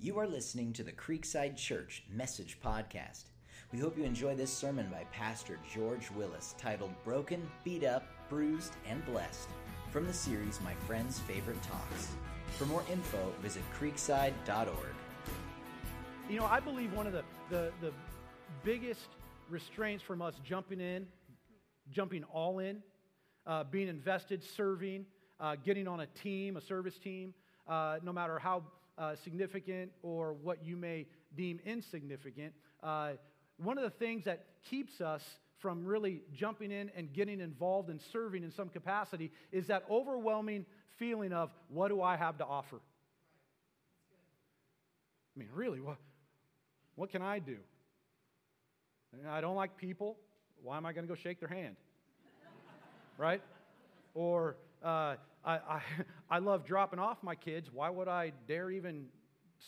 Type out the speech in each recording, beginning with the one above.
You are listening to the Creekside Church Message Podcast. We hope you enjoy this sermon by Pastor George Willis titled Broken, Beat Up, Bruised, and Blessed from the series My Friend's Favorite Talks. For more info, visit creekside.org. You know, I believe one of the, the, the biggest restraints from us jumping in, jumping all in, uh, being invested, serving, uh, getting on a team, a service team, uh, no matter how uh, significant or what you may deem insignificant. Uh, one of the things that keeps us from really jumping in and getting involved and serving in some capacity is that overwhelming feeling of what do I have to offer? I mean, really, what, what can I do? I don't like people. Why am I going to go shake their hand? right? Or uh, I, I, I love dropping off my kids. Why would I dare even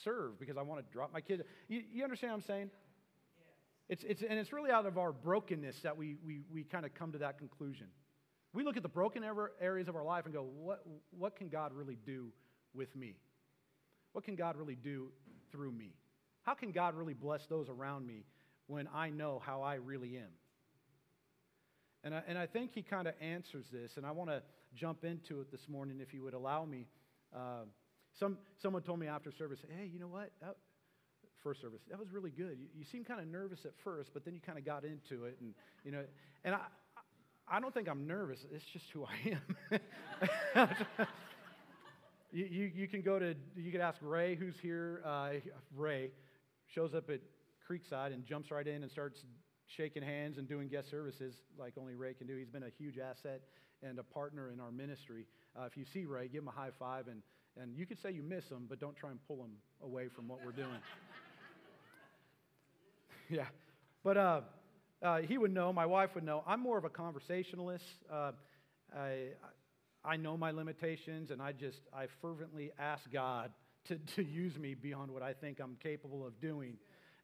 serve? Because I want to drop my kids. You, you understand what I'm saying? It's, it's, and it's really out of our brokenness that we, we, we kind of come to that conclusion. We look at the broken areas of our life and go, what, what can God really do with me? What can God really do through me? How can God really bless those around me when I know how I really am? And I, and I think he kind of answers this, and I want to jump into it this morning if you would allow me. Uh, some, someone told me after service, hey, you know what? That, first service, that was really good. You, you seemed kind of nervous at first, but then you kind of got into it. And, you know, and I, I don't think I'm nervous. It's just who I am. you, you, you, can go to, you could ask Ray, who's here. Uh, Ray shows up at Creekside and jumps right in and starts shaking hands and doing guest services like only Ray can do. He's been a huge asset and a partner in our ministry. Uh, if you see Ray, give him a high five, and, and you could say you miss him, but don't try and pull him away from what we're doing. yeah. But uh, uh, he would know, my wife would know, I'm more of a conversationalist. Uh, I, I know my limitations, and I just, I fervently ask God to, to use me beyond what I think I'm capable of doing.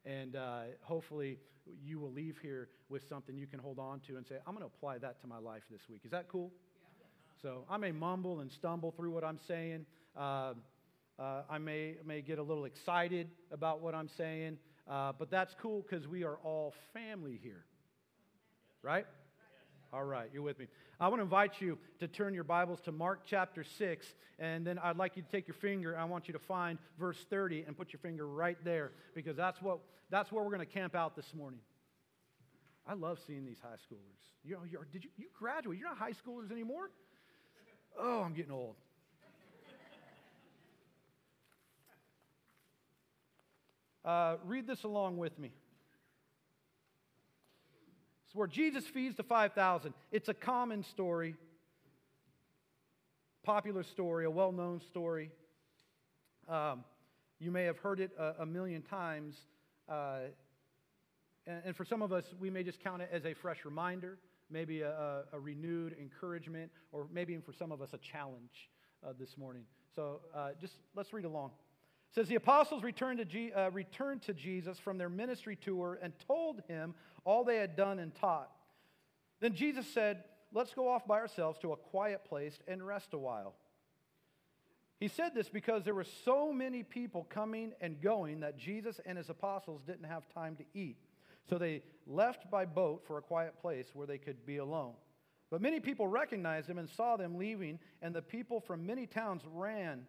And uh, hopefully, you will leave here with something you can hold on to and say, I'm going to apply that to my life this week. Is that cool? Yeah. So I may mumble and stumble through what I'm saying. Uh, uh, I may, may get a little excited about what I'm saying, uh, but that's cool because we are all family here. Right? All right, you're with me. I want to invite you to turn your Bibles to Mark chapter 6, and then I'd like you to take your finger. I want you to find verse 30 and put your finger right there because that's, what, that's where we're going to camp out this morning. I love seeing these high schoolers. You know, you're, did you, you graduate? You're not high schoolers anymore? Oh, I'm getting old. Uh, read this along with me where Jesus feeds the 5,000. It's a common story, popular story, a well known story. Um, you may have heard it a, a million times. Uh, and, and, for some of us, we may just count it as a fresh reminder, maybe a, a renewed encouragement, or maybe even for some of us, a challenge uh, this morning. So uh, just let's read along says the apostles returned to, uh, returned to Jesus from their ministry tour and told him all they had done and taught. Then Jesus said, Let's go off by ourselves to a quiet place and rest a while. He said this because there were so many people coming and going that Jesus and his apostles didn't have time to eat. So they left by boat for a quiet place where they could be alone. But many people recognized him and saw them leaving, and the people from many towns ran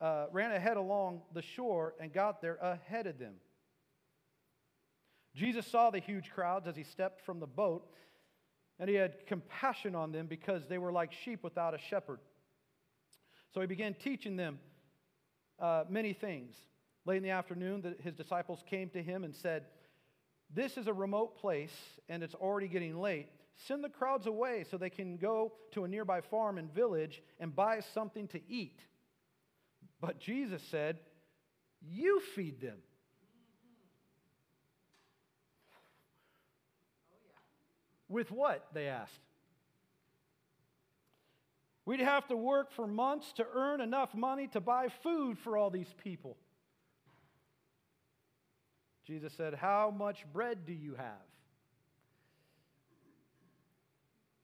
uh, ran ahead along the shore and got there ahead of them. Jesus saw the huge crowds as he stepped from the boat, and he had compassion on them because they were like sheep without a shepherd. So he began teaching them uh, many things. Late in the afternoon, the, his disciples came to him and said, This is a remote place, and it's already getting late. Send the crowds away so they can go to a nearby farm and village and buy something to eat. But Jesus said, You feed them. With what? They asked. We'd have to work for months to earn enough money to buy food for all these people. Jesus said, How much bread do you have?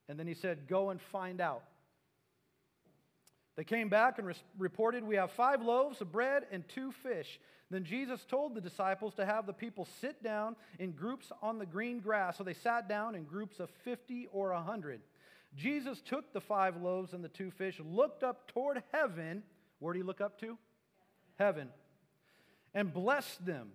And then he said, Go and find out. They came back and reported, We have five loaves of bread and two fish. Then Jesus told the disciples to have the people sit down in groups on the green grass. So they sat down in groups of 50 or 100. Jesus took the five loaves and the two fish, looked up toward heaven. Where did he look up to? Heaven. And blessed them.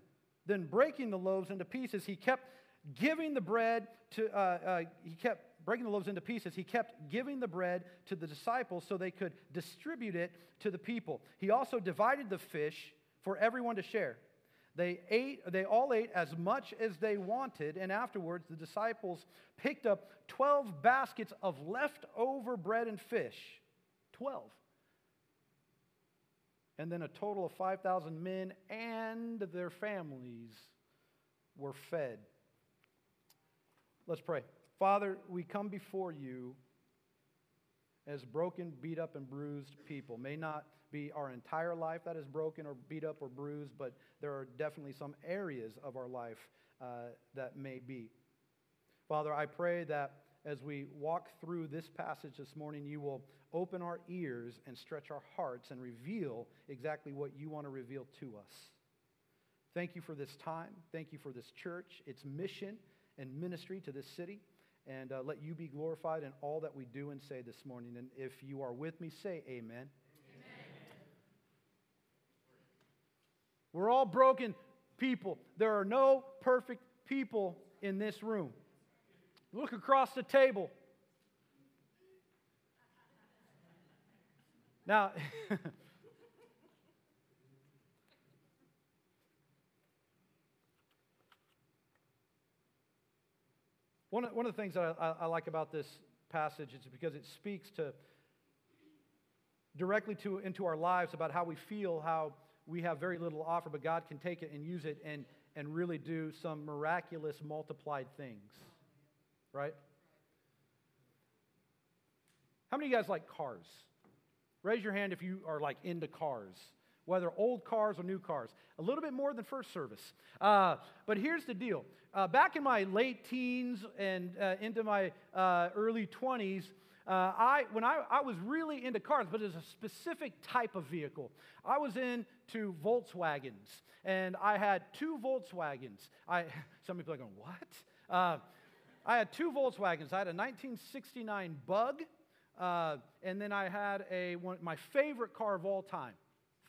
Then breaking the loaves into pieces, he kept giving the bread to, uh, uh, he kept breaking the loaves into pieces, he kept giving the bread to the disciples so they could distribute it to the people. He also divided the fish for everyone to share. They ate, they all ate as much as they wanted, and afterwards the disciples picked up 12 baskets of leftover bread and fish. 12. And then a total of 5,000 men and their families were fed. Let's pray. Father, we come before you as broken, beat up, and bruised people. May not be our entire life that is broken or beat up or bruised, but there are definitely some areas of our life uh, that may be. Father, I pray that as we walk through this passage this morning, you will open our ears and stretch our hearts and reveal exactly what you want to reveal to us. Thank you for this time. Thank you for this church, its mission and ministry to this city. And uh, let you be glorified in all that we do and say this morning. And if you are with me, say amen. amen. We're all broken people. There are no perfect people in this room. Look across the table. Now, One of, one of the things that I, I like about this passage is because it speaks to directly to, into our lives about how we feel, how we have very little to offer, but God can take it and use it and, and really do some miraculous multiplied things. Right? How many of you guys like cars? Raise your hand if you are like into cars whether old cars or new cars. A little bit more than first service. Uh, but here's the deal. Uh, back in my late teens and uh, into my uh, early 20s, uh, I, when I, I was really into cars, but as a specific type of vehicle. I was into Volkswagens, and I had two Volkswagens. I, some people are going, what? Uh, I had two Volkswagens. I had a 1969 Bug, and then I had a, one, my favorite car of all time,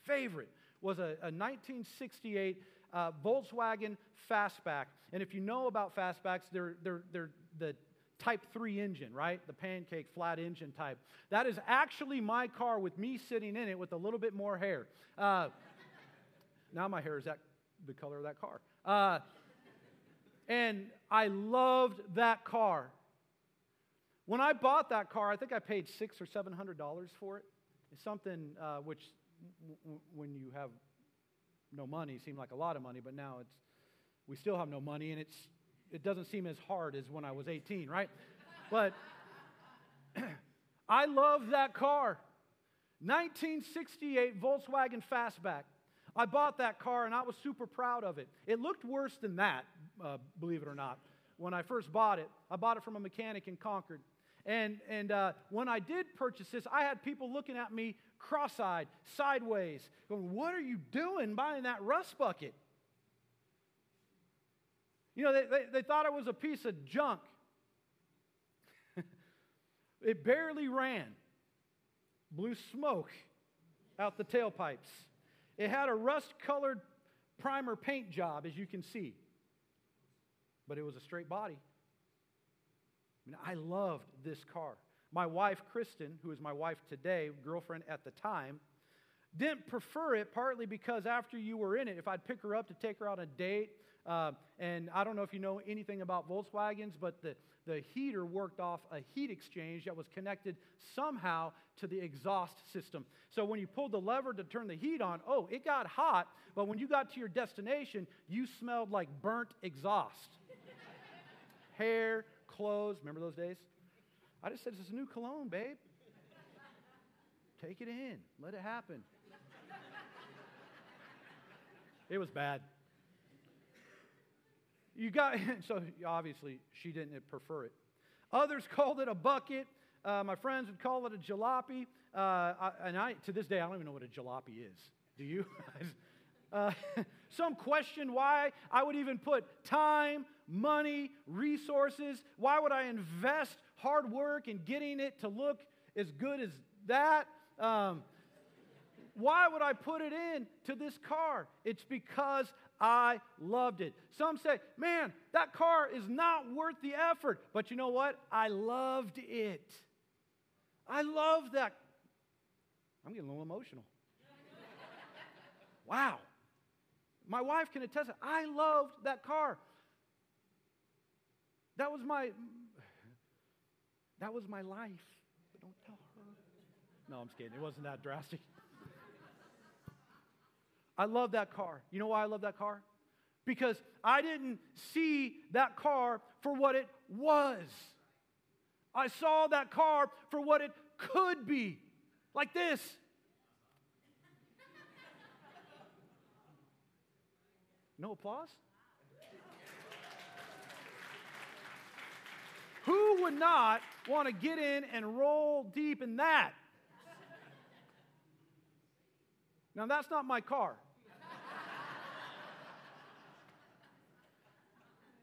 favorite was a, a 1968 uh, Volkswagen Fastback. And if you know about Fastbacks, they're, they're, they're the Type 3 engine, right? The pancake flat engine type. That is actually my car with me sitting in it with a little bit more hair. Uh, now my hair is that the color of that car. Uh, and I loved that car. When I bought that car, I think I paid six or seven hundred dollars for it. It's something uh, which when you have no money seemed like a lot of money, but now it's we still have no money, and it's it doesn't seem as hard as when I was 18, right? but I love that car. 1968 Volkswagen Fastback. I bought that car and I was super proud of it. It looked worse than that, uh, believe it or not, when I first bought it. I bought it from a mechanic in Concord. And, and uh, when I did purchase this, I had people looking at me cross eyed, sideways, going, What are you doing buying that rust bucket? You know, they, they, they thought it was a piece of junk. it barely ran, blew smoke out the tailpipes. It had a rust colored primer paint job, as you can see, but it was a straight body. I mean, I loved this car. My wife, Kristen, who is my wife today, girlfriend at the time, didn't prefer it partly because after you were in it, if I'd pick her up to take her on a date, uh, and I don't know if you know anything about Volkswagens, but the, the heater worked off a heat exchange that was connected somehow to the exhaust system. So when you pulled the lever to turn the heat on, oh, it got hot, but when you got to your destination, you smelled like burnt exhaust. Hair, clothes, remember those days? I just said, It's a new cologne, babe. Take it in, let it happen. it was bad. You got, so obviously she didn't prefer it. Others called it a bucket. Uh, my friends would call it a jalopy. uh, I, and I, to this day, I don't even know what a jalopy is. Do you? uh, some question why I would even put time, money, resources. Why would I invest hard work in getting it to look as good as that? Um, why would I put it in to this car? It's because I loved it. Some say, man, that car is not worth the effort. But you know what? I loved it. I love that. I'm getting a little emotional. wow. My wife can attest I loved that car. That was my that was my life. But don't tell her. No, I'm just kidding. It wasn't that drastic. I love that car. You know why I love that car? Because I didn't see that car for what it was. I saw that car for what it could be. Like this. No applause? Who would not want to get in and roll deep in that? Now, that's not my car.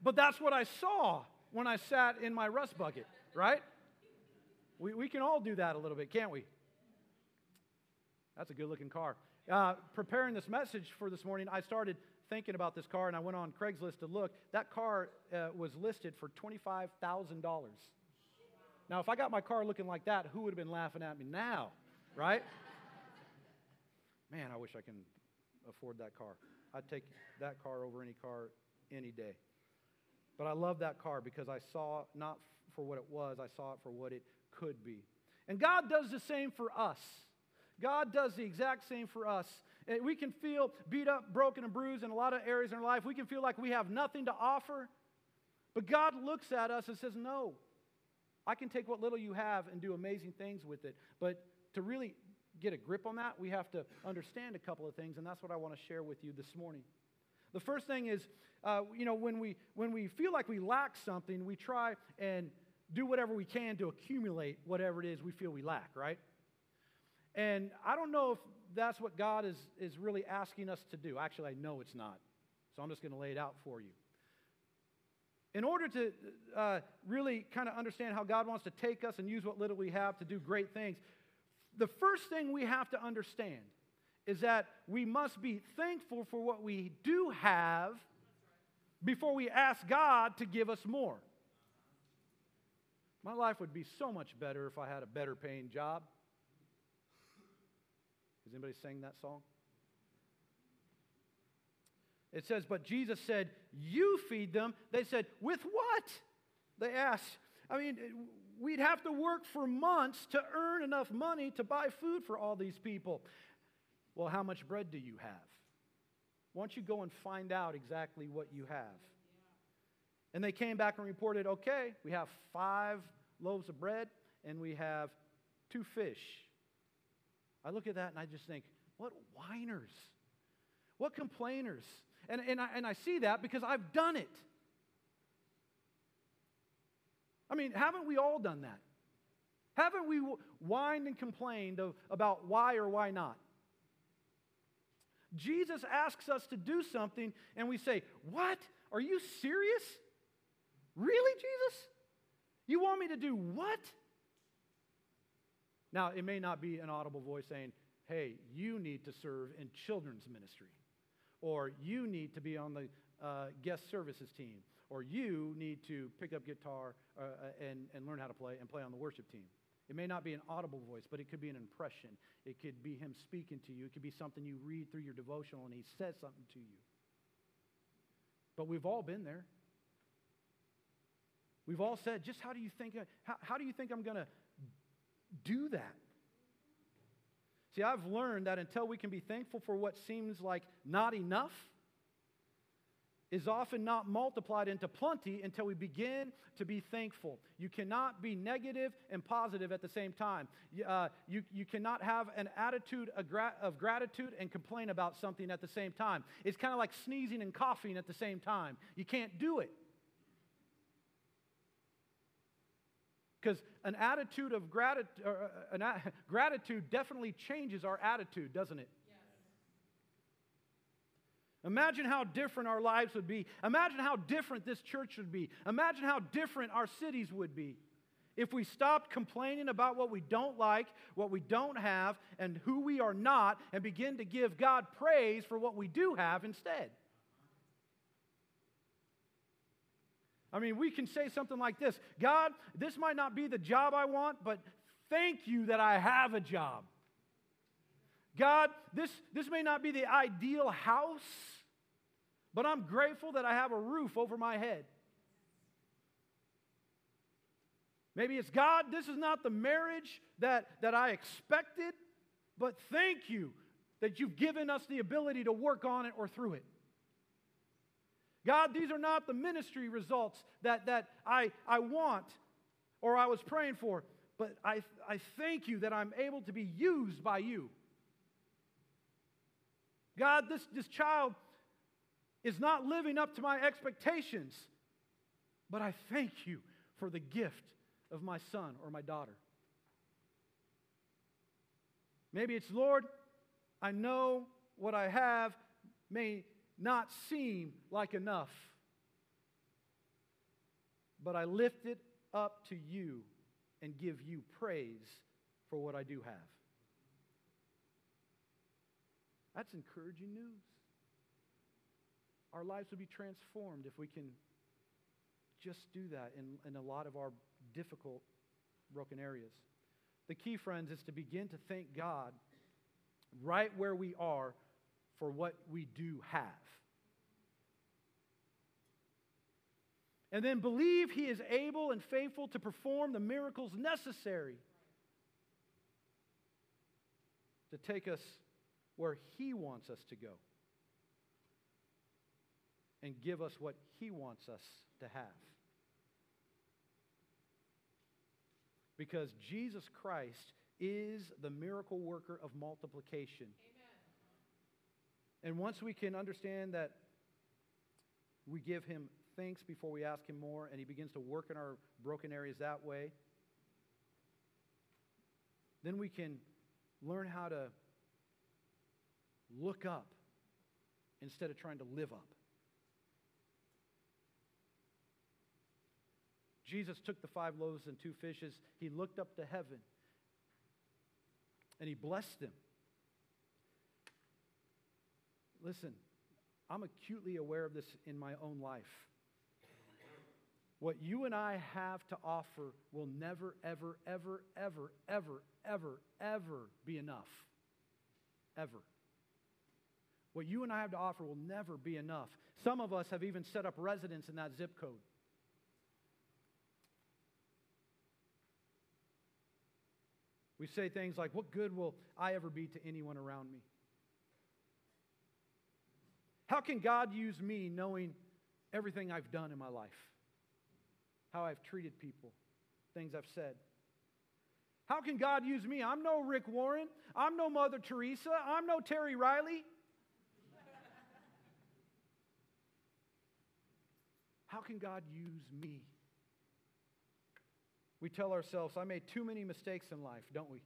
but that's what I saw when I sat in my rust bucket, right? We, we can all do that a little bit, can't we? That's a good looking car. Uh, preparing this message for this morning, I started thinking about this car and I went on Craigslist to look. That car uh, was listed for $25,000. Now, if I got my car looking like that, who would have been laughing at me now, right? Man, I wish I can afford that car. I'd take that car over any car any day. But I love that car because I saw not for what it was, I saw it for what it could be. And God does the same for us. God does the exact same for us. And we can feel beat up, broken, and bruised in a lot of areas in our life. We can feel like we have nothing to offer. But God looks at us and says, No, I can take what little you have and do amazing things with it. But to really get a grip on that, we have to understand a couple of things, and that's what I want to share with you this morning. The first thing is, uh, you know, when we, when we feel like we lack something, we try and do whatever we can to accumulate whatever it is we feel we lack, right? And I don't know if that's what God is, is really asking us to do. Actually, I know it's not. So I'm just going to lay it out for you. In order to uh, really kind of understand how God wants to take us and use what little we have to do great things, the first thing we have to understand is that we must be thankful for what we do have before we ask God to give us more. My life would be so much better if I had a better paying job. Has anybody sang that song? It says, But Jesus said, You feed them. They said, With what? They asked. I mean, we'd have to work for months to earn enough money to buy food for all these people. Well, how much bread do you have? Why don't you go and find out exactly what you have? And they came back and reported, okay, we have five loaves of bread and we have two fish. I look at that and I just think, what whiners? What complainers? And, and, I, and I see that because I've done it. I mean, haven't we all done that? Haven't we whined and complained of, about why or why not? Jesus asks us to do something, and we say, What? Are you serious? Really, Jesus? You want me to do what? Now, it may not be an audible voice saying, Hey, you need to serve in children's ministry, or you need to be on the uh, guest services team, or you need to pick up guitar uh, uh, and, and learn how to play and play on the worship team. It may not be an audible voice, but it could be an impression. It could be him speaking to you. It could be something you read through your devotional and he says something to you. But we've all been there. We've all said, just how do you think, how, how do you think I'm going to do that? See, I've learned that until we can be thankful for what seems like not enough, is often not multiplied into plenty until we begin to be thankful. You cannot be negative and positive at the same time. Uh, you, you cannot have an attitude of gratitude and complain about something at the same time. It's kind of like sneezing and coughing at the same time. You can't do it. Because an attitude of gratitude, uh, a, gratitude definitely changes our attitude, doesn't it? Imagine how different our lives would be. Imagine how different this church would be. Imagine how different our cities would be if we stopped complaining about what we don't like, what we don't have, and who we are not, and begin to give God praise for what we do have instead. I mean, we can say something like this God, this might not be the job I want, but thank you that I have a job. God, this, this may not be the ideal house, but I'm grateful that I have a roof over my head. Maybe it's God, this is not the marriage that, that I expected, but thank you that you've given us the ability to work on it or through it. God, these are not the ministry results that, that I, I want or I was praying for, but I, I thank you that I'm able to be used by you. God, this, this child is not living up to my expectations, but I thank you for the gift of my son or my daughter. Maybe it's, Lord, I know what I have may not seem like enough. But I lift it up to you and give you praise for what I do have. That's encouraging news. Our lives will be transformed if we can just do that in, in a lot of our difficult, broken areas. The key, friends, is to begin to thank God right where we are for what we do have. And then believe he is able and faithful to perform the miracles necessary to take us where he wants us to go and give us what he wants us to have. Because Jesus Christ is the miracle worker of multiplication. And once we can understand that we give him thanks before we ask him more, and he begins to work in our broken areas that way, then we can learn how to look up instead of trying to live up. Jesus took the five loaves and two fishes, he looked up to heaven, and he blessed them. Listen, I'm acutely aware of this in my own life. What you and I have to offer will never, ever, ever, ever, ever, ever, ever be enough. Ever. What you and I have to offer will never be enough. Some of us have even set up residence in that zip code. We say things like, What good will I ever be to anyone around me? How can God use me knowing everything I've done in my life? How I've treated people, things I've said. How can God use me? I'm no Rick Warren. I'm no Mother Teresa. I'm no Terry Riley. How can God use me? We tell ourselves, I made too many mistakes in life, don't we?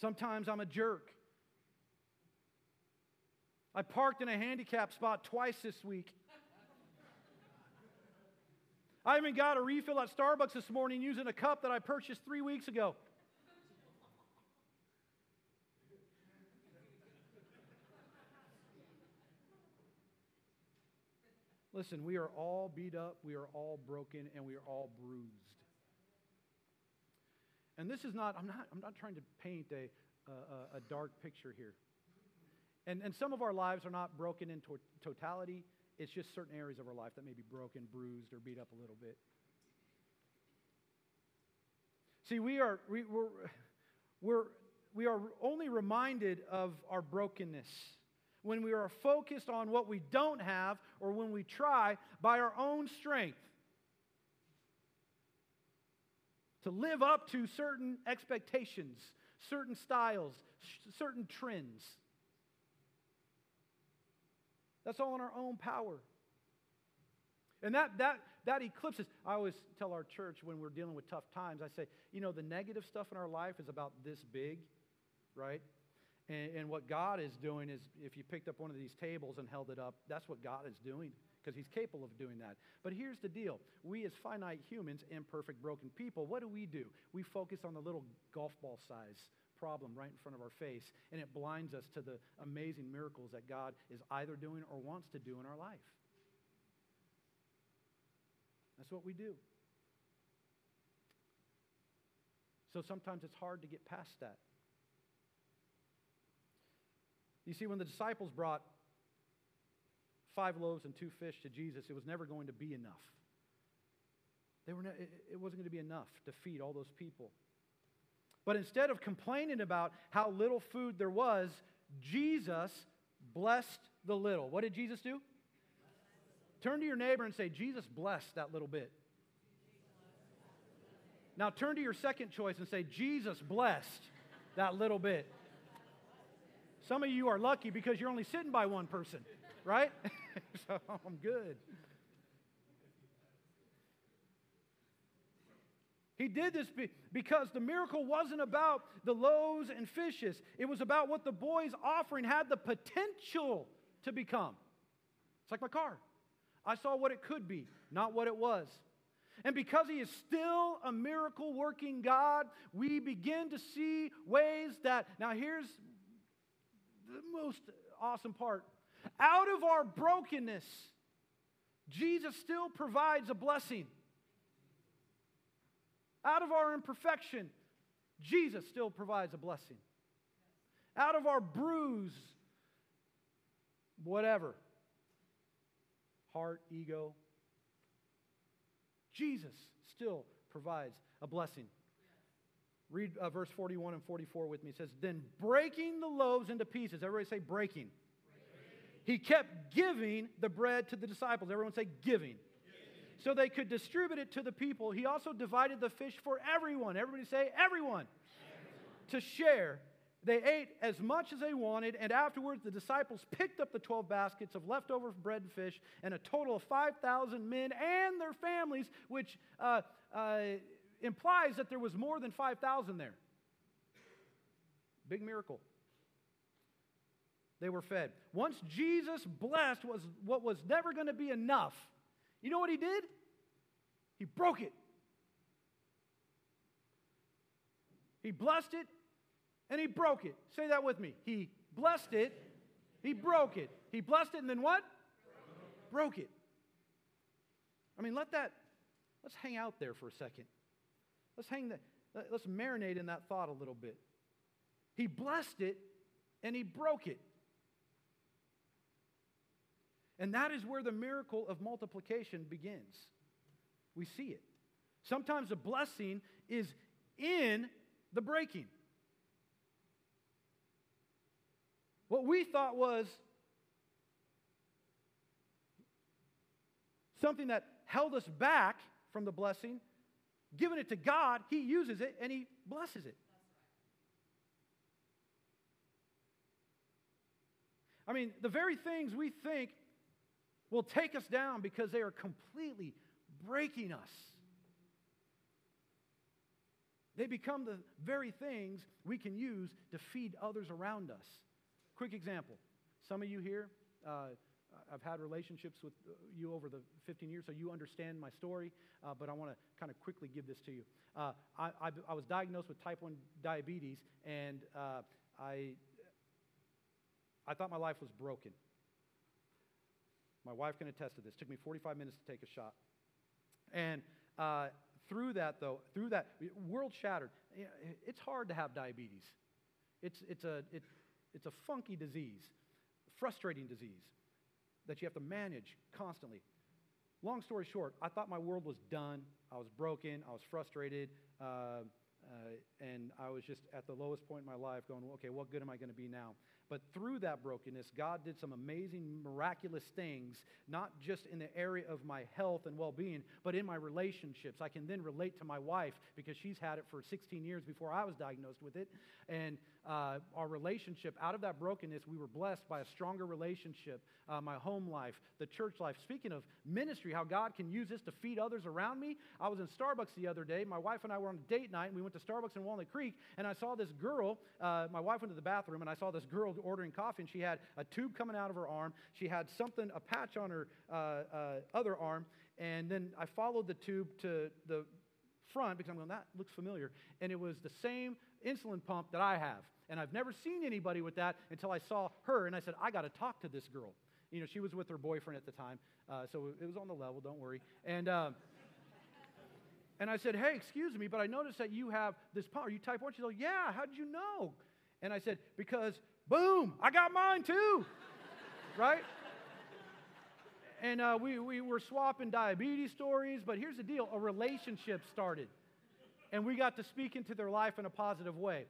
Sometimes I'm a jerk. I parked in a handicap spot twice this week. I even got a refill at Starbucks this morning using a cup that I purchased three weeks ago. Listen, we are all beat up, we are all broken, and we are all bruised. And this is not, I'm not, I'm not trying to paint a, a, a dark picture here. And, and some of our lives are not broken in to- totality, it's just certain areas of our life that may be broken, bruised, or beat up a little bit. See, we are, we, we're, we're, we are only reminded of our brokenness when we are focused on what we don't have or when we try by our own strength to live up to certain expectations, certain styles, certain trends. That's all in our own power. And that, that, that eclipses. I always tell our church when we're dealing with tough times, I say, you know, the negative stuff in our life is about this big, right? And, and what God is doing is, if you picked up one of these tables and held it up, that's what God is doing because He's capable of doing that. But here's the deal we, as finite humans, imperfect, broken people, what do we do? We focus on the little golf ball size problem right in front of our face, and it blinds us to the amazing miracles that God is either doing or wants to do in our life. That's what we do. So sometimes it's hard to get past that. You see, when the disciples brought five loaves and two fish to Jesus, it was never going to be enough. They were ne- it wasn't going to be enough to feed all those people. But instead of complaining about how little food there was, Jesus blessed the little. What did Jesus do? Turn to your neighbor and say, Jesus blessed that little bit. Now turn to your second choice and say, Jesus blessed that little bit. Some of you are lucky because you're only sitting by one person, right? so I'm good. He did this because the miracle wasn't about the loaves and fishes. It was about what the boy's offering had the potential to become. It's like my car. I saw what it could be, not what it was. And because he is still a miracle working God, we begin to see ways that, now here's the most awesome part. Out of our brokenness, Jesus still provides a blessing. Out of our imperfection, Jesus still provides a blessing. Out of our bruise, whatever, heart, ego, Jesus still provides a blessing. Read uh, verse 41 and 44 with me. It says, Then breaking the loaves into pieces, everybody say breaking. breaking. He kept giving the bread to the disciples. Everyone say giving. So they could distribute it to the people. He also divided the fish for everyone. Everybody say everyone. everyone. To share. They ate as much as they wanted, and afterwards the disciples picked up the 12 baskets of leftover bread and fish, and a total of 5,000 men and their families, which uh, uh, implies that there was more than 5,000 there. Big miracle. They were fed. Once Jesus blessed was what was never going to be enough, you know what he did? He broke it. He blessed it and he broke it. Say that with me. He blessed it, he broke it. He blessed it and then what? Broke it. I mean, let that, let's hang out there for a second. Let's hang that, let's marinate in that thought a little bit. He blessed it and he broke it. And that is where the miracle of multiplication begins. We see it. Sometimes a blessing is in the breaking. What we thought was something that held us back from the blessing given it to God, He uses it and He blesses it. I mean, the very things we think will take us down because they are completely breaking us. They become the very things we can use to feed others around us. Quick example some of you here, uh, I've had relationships with you over the 15 years, so you understand my story, uh, but I want to kind of quickly give this to you. Uh, I, I, I, was diagnosed with type 1 diabetes, and uh, I, I thought my life was broken. My wife can attest to this. It took me 45 minutes to take a shot. And uh, through that, though, through that, world shattered. It's hard to have diabetes. It's, it's, a, it, it's a funky disease, frustrating disease that you have to manage constantly. Long story short, I thought my world was done. I was broken. I was frustrated. Uh, uh, and I was just at the lowest point in my life going, okay, what good am I going to be now? But through that brokenness, God did some amazing, miraculous things, not just in the area of my health and well being, but in my relationships. I can then relate to my wife because she's had it for 16 years before I was diagnosed with it. And uh, our relationship, out of that brokenness, we were blessed by a stronger relationship, uh, my home life, the church life. Speaking of ministry, how God can use this to feed others around me. I was in Starbucks the other day. My wife and I were on a date night, and we went to Starbucks in Walnut Creek, and I saw this girl. Uh, my wife went to the bathroom, and I saw this girl ordering coffee, and she had a tube coming out of her arm. She had something, a patch on her uh, uh, other arm, and then I followed the tube to the front because I'm going, that looks familiar. And it was the same insulin pump that I have. And I've never seen anybody with that until I saw her, and I said, I got to talk to this girl. You know, she was with her boyfriend at the time, uh, so it was on the level, don't worry. And, uh, and I said, Hey, excuse me, but I noticed that you have this pump. Are you type 1? She said, Yeah, how did you know? And I said, Because, boom, I got mine too. right? And uh, we, we were swapping diabetes stories, but here's the deal a relationship started. And we got to speak into their life in a positive way.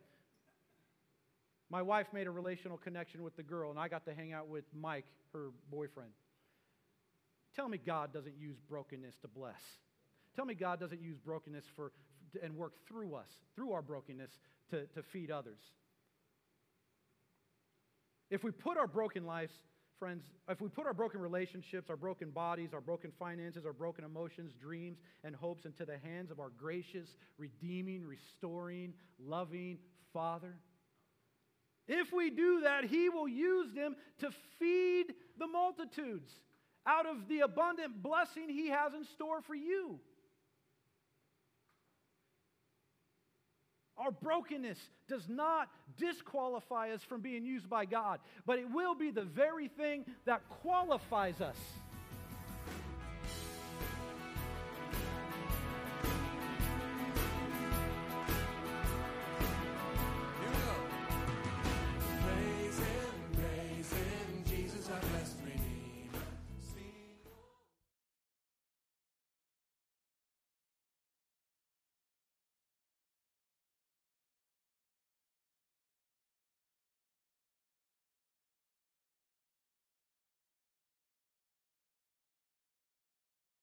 My wife made a relational connection with the girl, and I got to hang out with Mike, her boyfriend. Tell me God doesn't use brokenness to bless. Tell me God doesn't use brokenness for, and work through us, through our brokenness, to, to feed others. If we put our broken lives, friends, if we put our broken relationships, our broken bodies, our broken finances, our broken emotions, dreams, and hopes into the hands of our gracious, redeeming, restoring, loving Father, if we do that, He will use them to feed the multitudes out of the abundant blessing He has in store for you. Our brokenness does not disqualify us from being used by God, but it will be the very thing that qualifies us